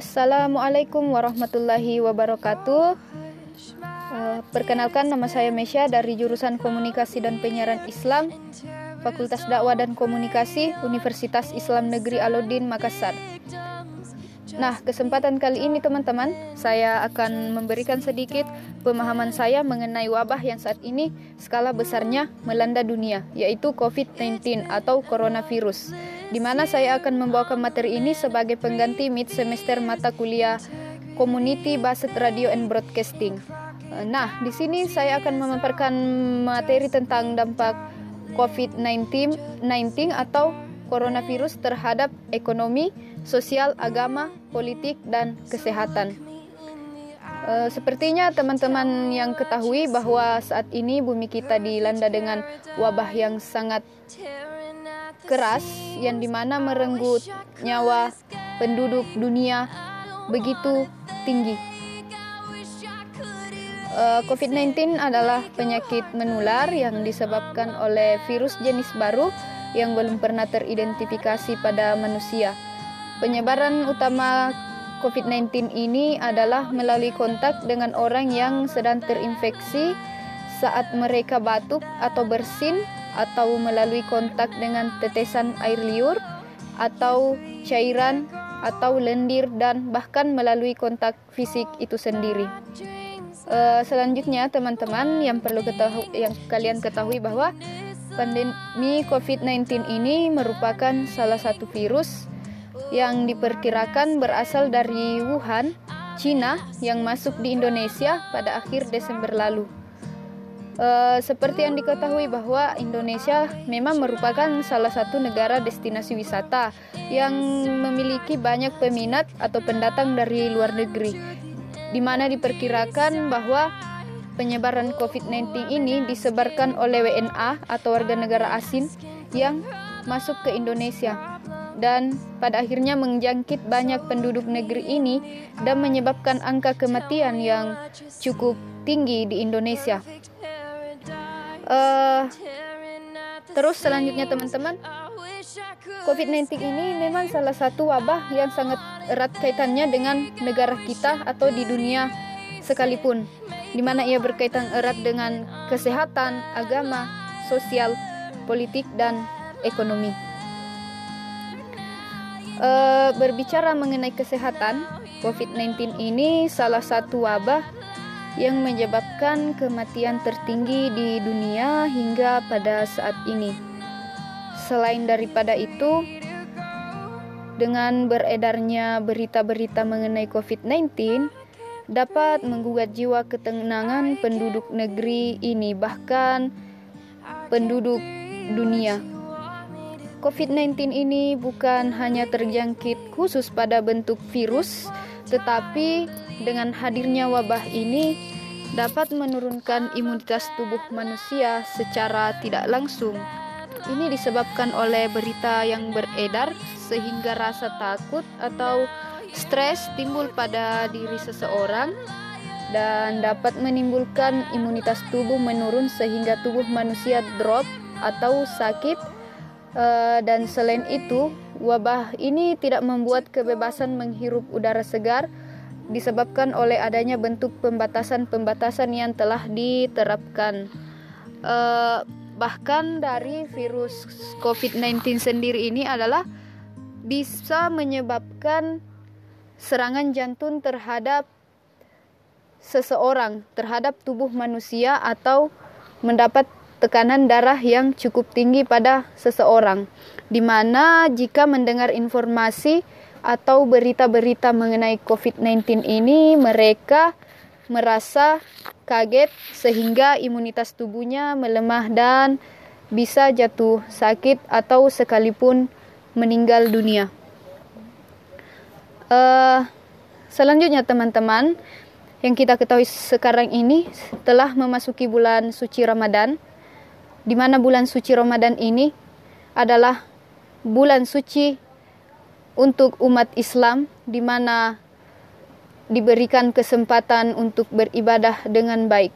Assalamualaikum warahmatullahi wabarakatuh. Uh, perkenalkan nama saya Mesya dari jurusan Komunikasi dan Penyiaran Islam, Fakultas Dakwah dan Komunikasi, Universitas Islam Negeri Alauddin Makassar. Nah, kesempatan kali ini teman-teman, saya akan memberikan sedikit pemahaman saya mengenai wabah yang saat ini skala besarnya melanda dunia, yaitu COVID-19 atau coronavirus. Di mana saya akan membawakan materi ini sebagai pengganti mid semester mata kuliah Community Based Radio and Broadcasting. Nah, di sini saya akan memaparkan materi tentang dampak COVID-19 atau coronavirus terhadap ekonomi, sosial, agama, politik, dan kesehatan. E, sepertinya teman-teman yang ketahui bahwa saat ini bumi kita dilanda dengan wabah yang sangat keras yang di mana merenggut nyawa penduduk dunia begitu tinggi. Eh, COVID-19 adalah penyakit menular yang disebabkan oleh virus jenis baru yang belum pernah teridentifikasi pada manusia. Penyebaran utama COVID-19 ini adalah melalui kontak dengan orang yang sedang terinfeksi saat mereka batuk atau bersin atau melalui kontak dengan tetesan air liur atau cairan atau lendir dan bahkan melalui kontak fisik itu sendiri. Uh, selanjutnya teman-teman yang perlu ketahui yang kalian ketahui bahwa pandemi COVID-19 ini merupakan salah satu virus yang diperkirakan berasal dari Wuhan, Cina yang masuk di Indonesia pada akhir Desember lalu. Uh, seperti yang diketahui bahwa Indonesia memang merupakan salah satu negara destinasi wisata yang memiliki banyak peminat atau pendatang dari luar negeri, di mana diperkirakan bahwa penyebaran COVID-19 ini disebarkan oleh WNA atau warga negara asing yang masuk ke Indonesia dan pada akhirnya menjangkit banyak penduduk negeri ini dan menyebabkan angka kematian yang cukup tinggi di Indonesia. Uh, terus selanjutnya teman-teman, COVID-19 ini memang salah satu wabah yang sangat erat kaitannya dengan negara kita atau di dunia sekalipun, di mana ia berkaitan erat dengan kesehatan, agama, sosial, politik, dan ekonomi. Uh, berbicara mengenai kesehatan, COVID-19 ini salah satu wabah yang menyebabkan kematian tertinggi di dunia hingga pada saat ini. Selain daripada itu, dengan beredarnya berita-berita mengenai COVID-19 dapat menggugat jiwa ketenangan penduduk negeri ini bahkan penduduk dunia. COVID-19 ini bukan hanya terjangkit khusus pada bentuk virus, tetapi dengan hadirnya wabah ini dapat menurunkan imunitas tubuh manusia secara tidak langsung. Ini disebabkan oleh berita yang beredar sehingga rasa takut atau stres timbul pada diri seseorang dan dapat menimbulkan imunitas tubuh menurun sehingga tubuh manusia drop atau sakit uh, dan selain itu wabah ini tidak membuat kebebasan menghirup udara segar disebabkan oleh adanya bentuk pembatasan-pembatasan yang telah diterapkan. Uh, bahkan dari virus COVID-19 sendiri ini adalah bisa menyebabkan serangan jantung terhadap seseorang, terhadap tubuh manusia atau mendapat tekanan darah yang cukup tinggi pada seseorang. Di mana jika mendengar informasi atau berita-berita mengenai COVID-19 ini, mereka merasa kaget sehingga imunitas tubuhnya melemah dan bisa jatuh sakit atau sekalipun meninggal dunia. Uh, selanjutnya teman-teman, yang kita ketahui sekarang ini telah memasuki bulan suci Ramadan, di mana bulan suci Ramadan ini adalah bulan suci untuk umat Islam di mana diberikan kesempatan untuk beribadah dengan baik.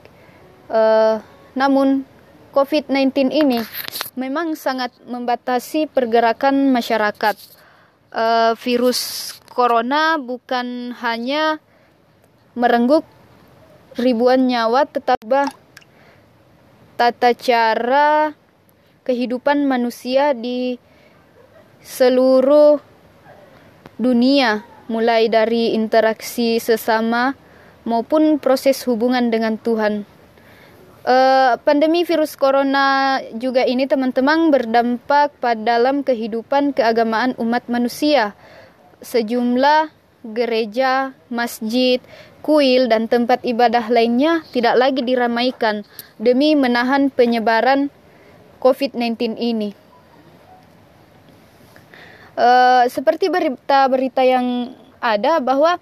Uh, namun COVID-19 ini memang sangat membatasi pergerakan masyarakat. Uh, virus corona bukan hanya merenggut ribuan nyawa tetapi tata cara kehidupan manusia di seluruh dunia mulai dari interaksi sesama maupun proses hubungan dengan Tuhan. Uh, pandemi virus corona juga ini teman-teman berdampak pada dalam kehidupan keagamaan umat manusia. Sejumlah gereja, masjid, kuil dan tempat ibadah lainnya tidak lagi diramaikan demi menahan penyebaran COVID-19 ini. Uh, seperti berita-berita yang ada bahwa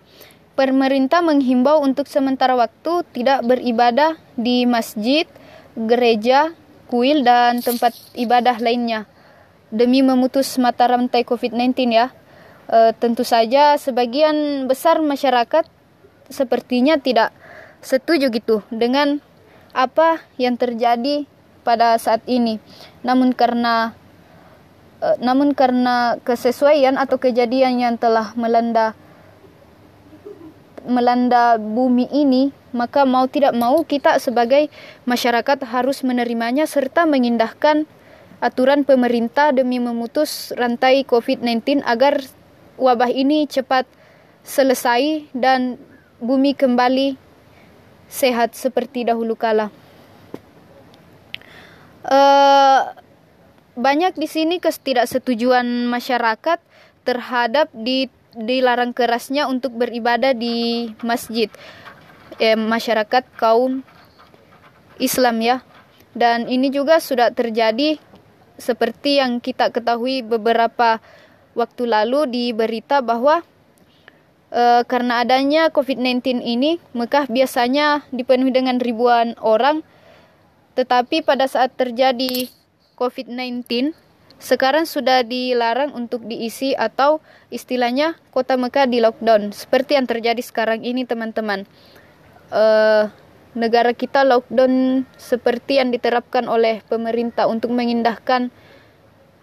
pemerintah menghimbau untuk sementara waktu tidak beribadah di masjid, gereja, kuil, dan tempat ibadah lainnya demi memutus mata rantai COVID-19 ya. E, tentu saja sebagian besar masyarakat sepertinya tidak setuju gitu dengan apa yang terjadi pada saat ini. Namun karena e, namun karena kesesuaian atau kejadian yang telah melanda melanda bumi ini, maka mau tidak mau kita sebagai masyarakat harus menerimanya serta mengindahkan aturan pemerintah demi memutus rantai COVID-19 agar wabah ini cepat selesai dan bumi kembali sehat seperti dahulu kala. Uh, banyak di sini ketidaksetujuan masyarakat terhadap di dilarang kerasnya untuk beribadah di masjid eh, masyarakat kaum Islam ya dan ini juga sudah terjadi seperti yang kita ketahui beberapa waktu lalu di berita bahwa eh, karena adanya COVID-19 ini Mekah biasanya dipenuhi dengan ribuan orang. Tetapi pada saat terjadi COVID-19 sekarang sudah dilarang untuk diisi atau istilahnya kota Mekah di lockdown. Seperti yang terjadi sekarang ini teman-teman. Uh, negara kita lockdown seperti yang diterapkan oleh pemerintah untuk mengindahkan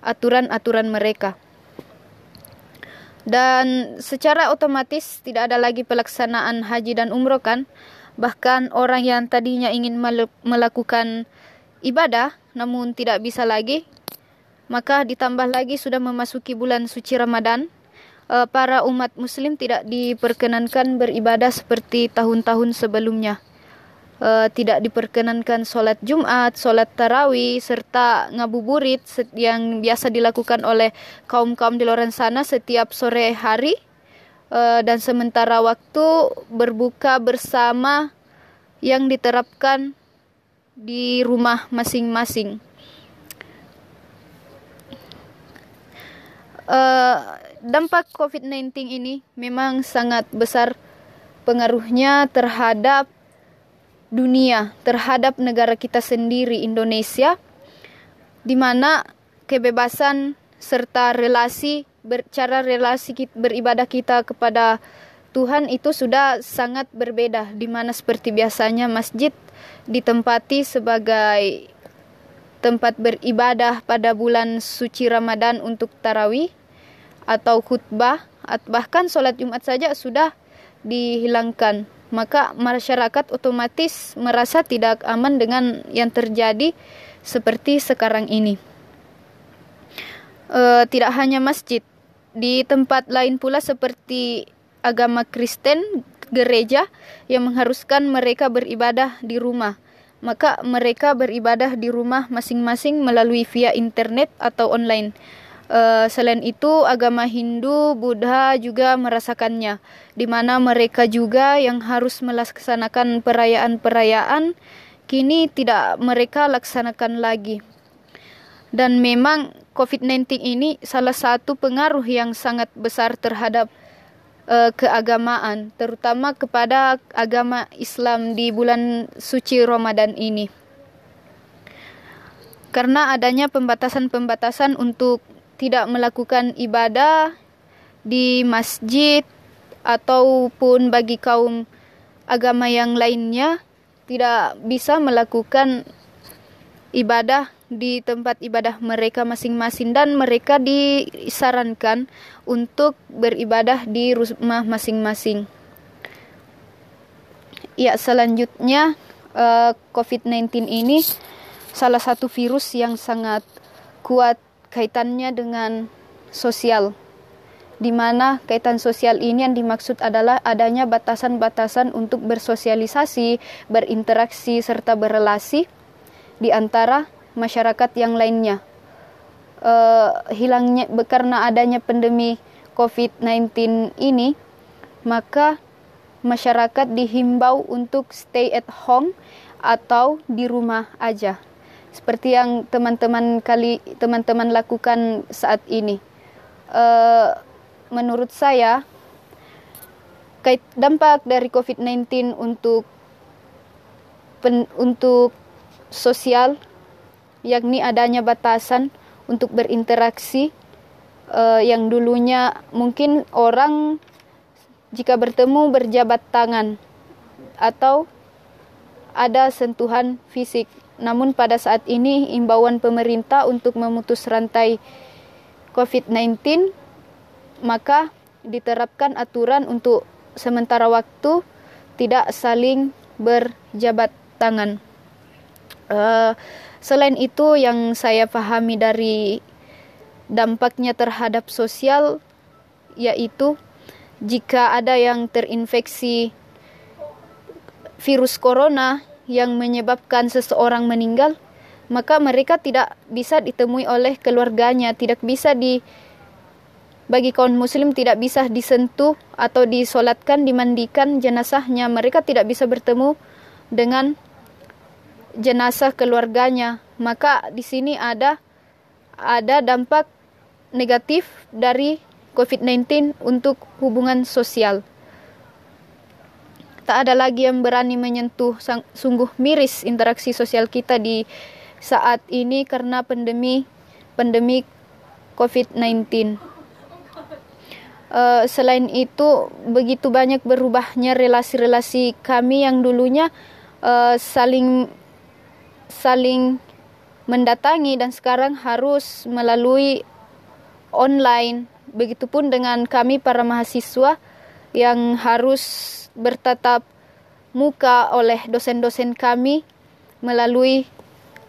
aturan-aturan mereka dan secara otomatis tidak ada lagi pelaksanaan haji dan umroh kan bahkan orang yang tadinya ingin melakukan ibadah namun tidak bisa lagi maka ditambah lagi sudah memasuki bulan suci Ramadan, uh, para umat muslim tidak diperkenankan beribadah seperti tahun-tahun sebelumnya. Uh, tidak diperkenankan sholat Jumat, sholat tarawih, serta ngabuburit yang biasa dilakukan oleh kaum-kaum di luar sana setiap sore hari. Uh, dan sementara waktu berbuka bersama yang diterapkan di rumah masing-masing. uh, dampak COVID-19 ini memang sangat besar pengaruhnya terhadap dunia, terhadap negara kita sendiri Indonesia, di mana kebebasan serta relasi cara relasi beribadah kita kepada Tuhan itu sudah sangat berbeda di mana seperti biasanya masjid ditempati sebagai tempat beribadah pada bulan suci Ramadan untuk tarawih atau khutbah bahkan sholat Jumat saja sudah dihilangkan maka masyarakat otomatis merasa tidak aman dengan yang terjadi seperti sekarang ini. E, tidak hanya masjid, di tempat lain pula seperti agama Kristen, gereja yang mengharuskan mereka beribadah di rumah. Maka mereka beribadah di rumah masing-masing melalui via internet atau online. Uh, selain itu, agama Hindu, Buddha juga merasakannya, di mana mereka juga yang harus melaksanakan perayaan-perayaan kini tidak mereka laksanakan lagi. Dan memang COVID-19 ini salah satu pengaruh yang sangat besar terhadap uh, keagamaan, terutama kepada agama Islam di bulan suci Ramadan ini. Karena adanya pembatasan-pembatasan untuk tidak melakukan ibadah di masjid ataupun bagi kaum agama yang lainnya tidak bisa melakukan ibadah di tempat ibadah mereka masing-masing dan mereka disarankan untuk beribadah di rumah masing-masing. Ya, selanjutnya eh, COVID-19 ini salah satu virus yang sangat kuat kaitannya dengan sosial di mana kaitan sosial ini yang dimaksud adalah adanya batasan-batasan untuk bersosialisasi, berinteraksi serta berrelasi di antara masyarakat yang lainnya. Uh, hilangnya karena adanya pandemi COVID-19 ini, maka masyarakat dihimbau untuk stay at home atau di rumah aja. Seperti yang teman-teman kali teman-teman lakukan saat ini. Uh, menurut saya dampak dari COVID-19 untuk pen, untuk sosial yakni adanya batasan untuk berinteraksi uh, yang dulunya mungkin orang jika bertemu berjabat tangan atau ada sentuhan fisik. Namun pada saat ini imbauan pemerintah untuk memutus rantai COVID-19 maka diterapkan aturan untuk sementara waktu tidak saling berjabat tangan. Uh, selain itu yang saya pahami dari dampaknya terhadap sosial yaitu jika ada yang terinfeksi virus corona yang menyebabkan seseorang meninggal, maka mereka tidak bisa ditemui oleh keluarganya, tidak bisa di bagi kaum muslim tidak bisa disentuh atau disolatkan, dimandikan jenazahnya. Mereka tidak bisa bertemu dengan jenazah keluarganya. Maka di sini ada ada dampak negatif dari COVID-19 untuk hubungan sosial. Tak ada lagi yang berani menyentuh sungguh miris interaksi sosial kita di saat ini karena pandemi pandemi COVID-19. Uh, selain itu begitu banyak berubahnya relasi-relasi kami yang dulunya uh, saling saling mendatangi dan sekarang harus melalui online begitupun dengan kami para mahasiswa yang harus bertatap muka oleh dosen-dosen kami melalui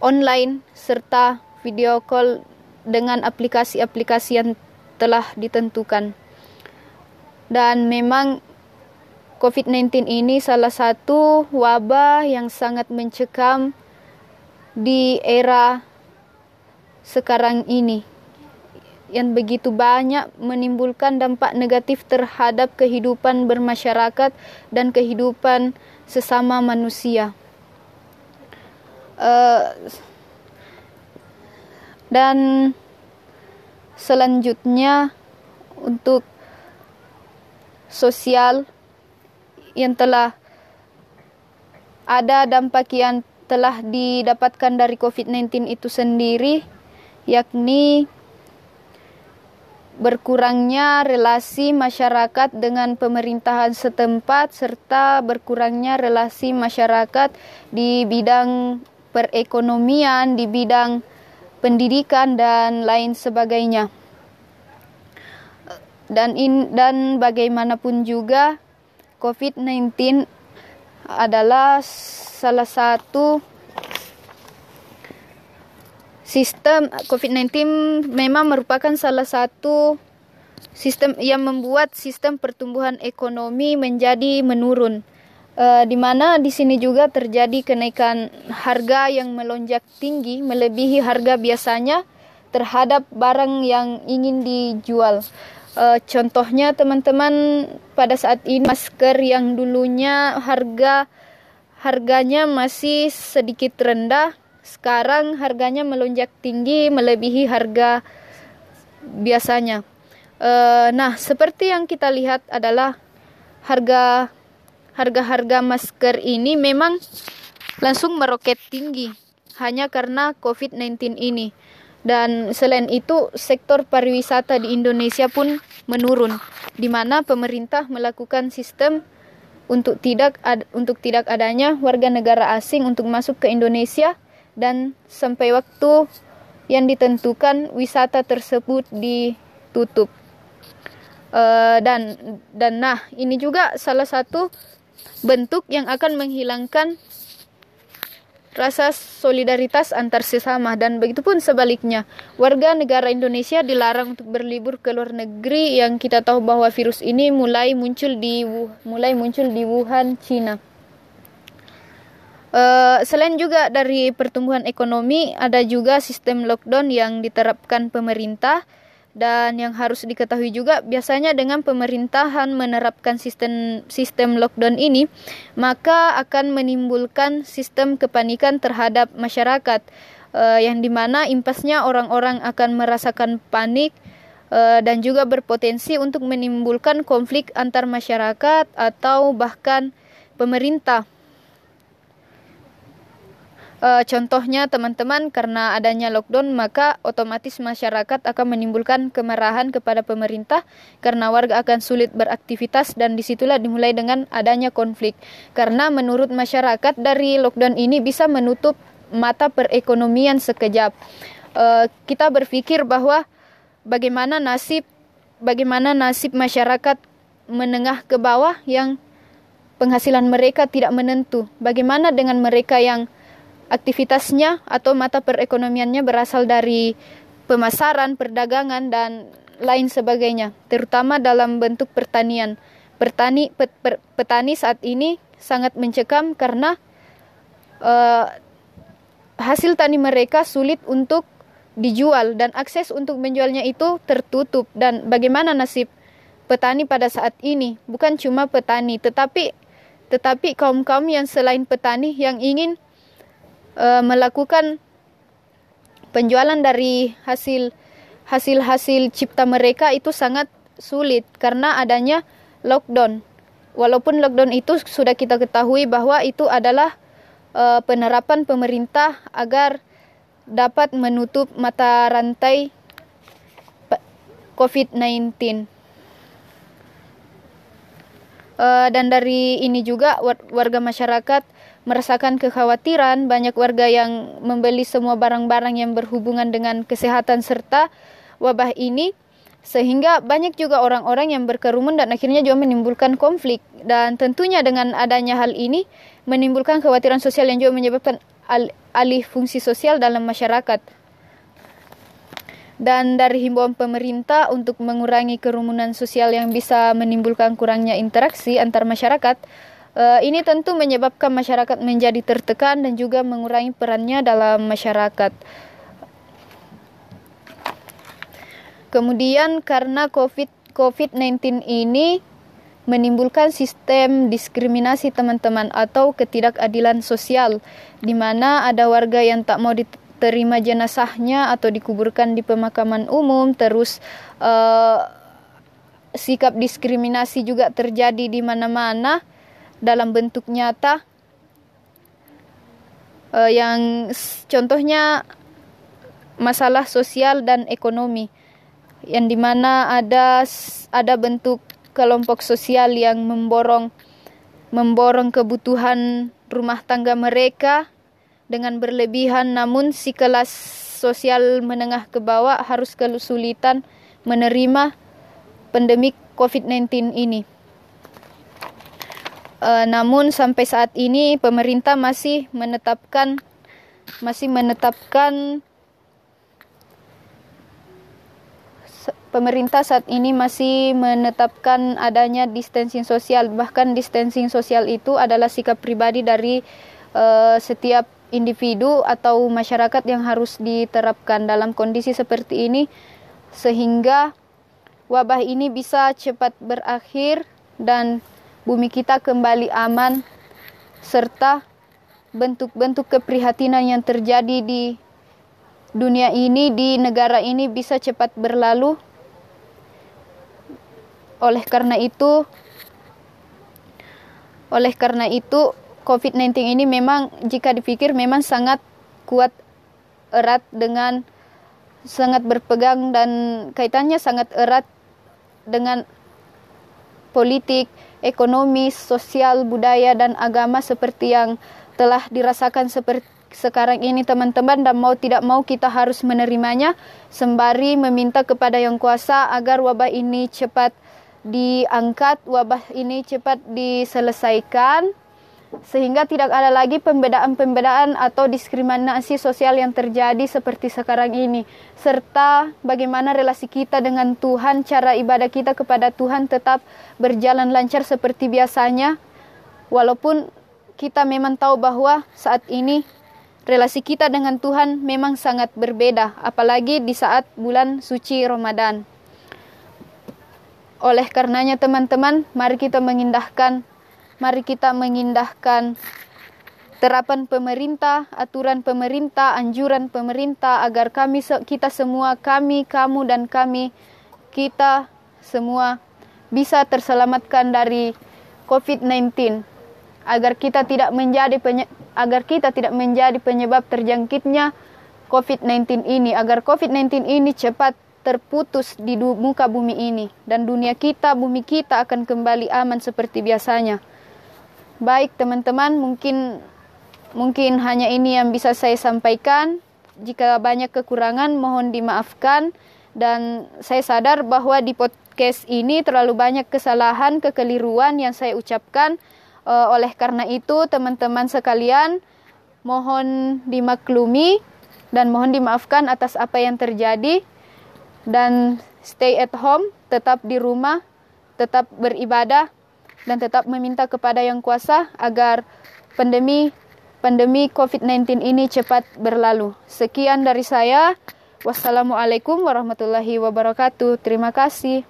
online serta video call dengan aplikasi-aplikasi yang telah ditentukan. Dan memang COVID-19 ini salah satu wabah yang sangat mencekam di era sekarang ini yang begitu banyak menimbulkan dampak negatif terhadap kehidupan bermasyarakat dan kehidupan sesama manusia. Uh, dan selanjutnya untuk sosial yang telah ada dampak yang telah didapatkan dari COVID-19 itu sendiri yakni berkurangnya relasi masyarakat dengan pemerintahan setempat serta berkurangnya relasi masyarakat di bidang perekonomian, di bidang pendidikan dan lain sebagainya. Dan in, dan bagaimanapun juga COVID-19 adalah salah satu sistem COVID-19 memang merupakan salah satu sistem yang membuat sistem pertumbuhan ekonomi menjadi menurun. Uh, di mana di sini juga terjadi kenaikan harga yang melonjak tinggi melebihi harga biasanya terhadap barang yang ingin dijual. Uh, contohnya teman-teman pada saat ini masker yang dulunya harga harganya masih sedikit rendah, sekarang harganya melonjak tinggi melebihi harga biasanya. Uh, nah, seperti yang kita lihat adalah harga harga-harga masker ini memang langsung meroket tinggi hanya karena COVID-19 ini. Dan selain itu, sektor pariwisata di Indonesia pun menurun, di mana pemerintah melakukan sistem untuk tidak ad, untuk tidak adanya warga negara asing untuk masuk ke Indonesia dan sampai waktu yang ditentukan wisata tersebut ditutup. Uh, dan dan nah ini juga salah satu bentuk yang akan menghilangkan rasa solidaritas antar sesama. Dan begitupun sebaliknya warga negara Indonesia dilarang untuk berlibur ke luar negeri. Yang kita tahu bahwa virus ini mulai muncul di mulai muncul di Wuhan Cina Uh, selain juga dari pertumbuhan ekonomi, ada juga sistem lockdown yang diterapkan pemerintah dan yang harus diketahui juga biasanya dengan pemerintahan menerapkan sistem sistem lockdown ini, maka akan menimbulkan sistem kepanikan terhadap masyarakat uh, yang di mana impasnya orang-orang akan merasakan panik uh, dan juga berpotensi untuk menimbulkan konflik antar masyarakat atau bahkan pemerintah. Uh, contohnya teman-teman karena adanya lockdown maka otomatis masyarakat akan menimbulkan kemarahan kepada pemerintah karena warga akan sulit beraktivitas dan di situlah dimulai dengan adanya konflik karena menurut masyarakat dari lockdown ini bisa menutup mata perekonomian sekejap. Uh, kita berpikir bahwa bagaimana nasib bagaimana nasib masyarakat menengah ke bawah yang penghasilan mereka tidak menentu. Bagaimana dengan mereka yang aktivitasnya atau mata perekonomiannya berasal dari pemasaran, perdagangan dan lain sebagainya, terutama dalam bentuk pertanian. Petani pet, per, petani saat ini sangat mencekam karena uh, hasil tani mereka sulit untuk dijual dan akses untuk menjualnya itu tertutup dan bagaimana nasib petani pada saat ini bukan cuma petani tetapi tetapi kaum-kaum yang selain petani yang ingin uh, melakukan penjualan dari hasil hasil-hasil cipta mereka itu sangat sulit karena adanya lockdown. Walaupun lockdown itu sudah kita ketahui bahwa itu adalah uh, penerapan pemerintah agar dapat menutup mata rantai COVID-19. Uh, dan dari ini juga warga masyarakat merasakan kekhawatiran, banyak warga yang membeli semua barang-barang yang berhubungan dengan kesehatan serta wabah ini sehingga banyak juga orang-orang yang berkerumun dan akhirnya juga menimbulkan konflik. Dan tentunya dengan adanya hal ini menimbulkan kekhawatiran sosial yang juga menyebabkan al alih fungsi sosial dalam masyarakat. Dan dari himbauan pemerintah untuk mengurangi kerumunan sosial yang bisa menimbulkan kurangnya interaksi antar masyarakat Uh, ini tentu menyebabkan masyarakat menjadi tertekan dan juga mengurangi perannya dalam masyarakat. Kemudian karena COVID COVID-19 ini menimbulkan sistem diskriminasi teman-teman atau ketidakadilan sosial di mana ada warga yang tak mau diterima jenazahnya atau dikuburkan di pemakaman umum terus uh, sikap diskriminasi juga terjadi di mana-mana dalam bentuk nyata uh, yang contohnya masalah sosial dan ekonomi yang di mana ada ada bentuk kelompok sosial yang memborong memborong kebutuhan rumah tangga mereka dengan berlebihan namun si kelas sosial menengah ke bawah harus kesulitan menerima pandemik COVID-19 ini. Uh, namun sampai saat ini pemerintah masih menetapkan masih menetapkan pemerintah saat ini masih menetapkan adanya distancing sosial. Bahkan distancing sosial itu adalah sikap pribadi dari uh, setiap individu atau masyarakat yang harus diterapkan dalam kondisi seperti ini sehingga wabah ini bisa cepat berakhir dan bumi kita kembali aman, serta bentuk-bentuk keprihatinan yang terjadi di dunia ini, di negara ini bisa cepat berlalu. Oleh karena itu, oleh karena itu COVID-19 ini memang jika dipikir memang sangat kuat erat dengan sangat berpegang dan kaitannya sangat erat dengan politik, ekonomi, sosial, budaya, dan agama seperti yang telah dirasakan seperti sekarang ini teman-teman. Dan mau tidak mau kita harus menerimanya sembari meminta kepada yang kuasa agar wabah ini cepat diangkat, wabah ini cepat diselesaikan sehingga tidak ada lagi pembedaan-pembedaan atau diskriminasi sosial yang terjadi seperti sekarang ini. Serta bagaimana relasi kita dengan Tuhan cara ibadah kita kepada Tuhan tetap berjalan lancar seperti biasanya. Walaupun kita memang tahu bahwa saat ini relasi kita dengan Tuhan memang sangat berbeda apalagi di saat bulan suci Ramadan. Oleh karenanya teman-teman mari kita mengindahkan Mari kita mengindahkan terapan pemerintah, aturan pemerintah, anjuran pemerintah agar kami kita semua, kami, kamu dan kami kita semua bisa terselamatkan dari COVID-19 agar kita tidak menjadi agar kita tidak menjadi penyebab terjangkitnya COVID-19 ini. Agar COVID-19 ini cepat terputus di muka bumi ini. Dan dunia kita bumi kita akan kembali aman seperti biasanya. Baik teman-teman, mungkin mungkin hanya ini yang bisa saya sampaikan. Jika banyak kekurangan mohon dimaafkan dan saya sadar bahwa di podcast ini terlalu banyak kesalahan, kekeliruan yang saya ucapkan. Uh, oleh karena itu, teman-teman sekalian, mohon dimaklumi dan mohon dimaafkan atas apa yang terjadi dan stay at home, tetap di rumah, tetap beribadah dan tetap meminta kepada Yang Kuasa agar pandemi pandemi COVID-19 ini cepat berlalu. Sekian dari saya. Wassalamualaikum warahmatullahi wabarakatuh. Terima kasih.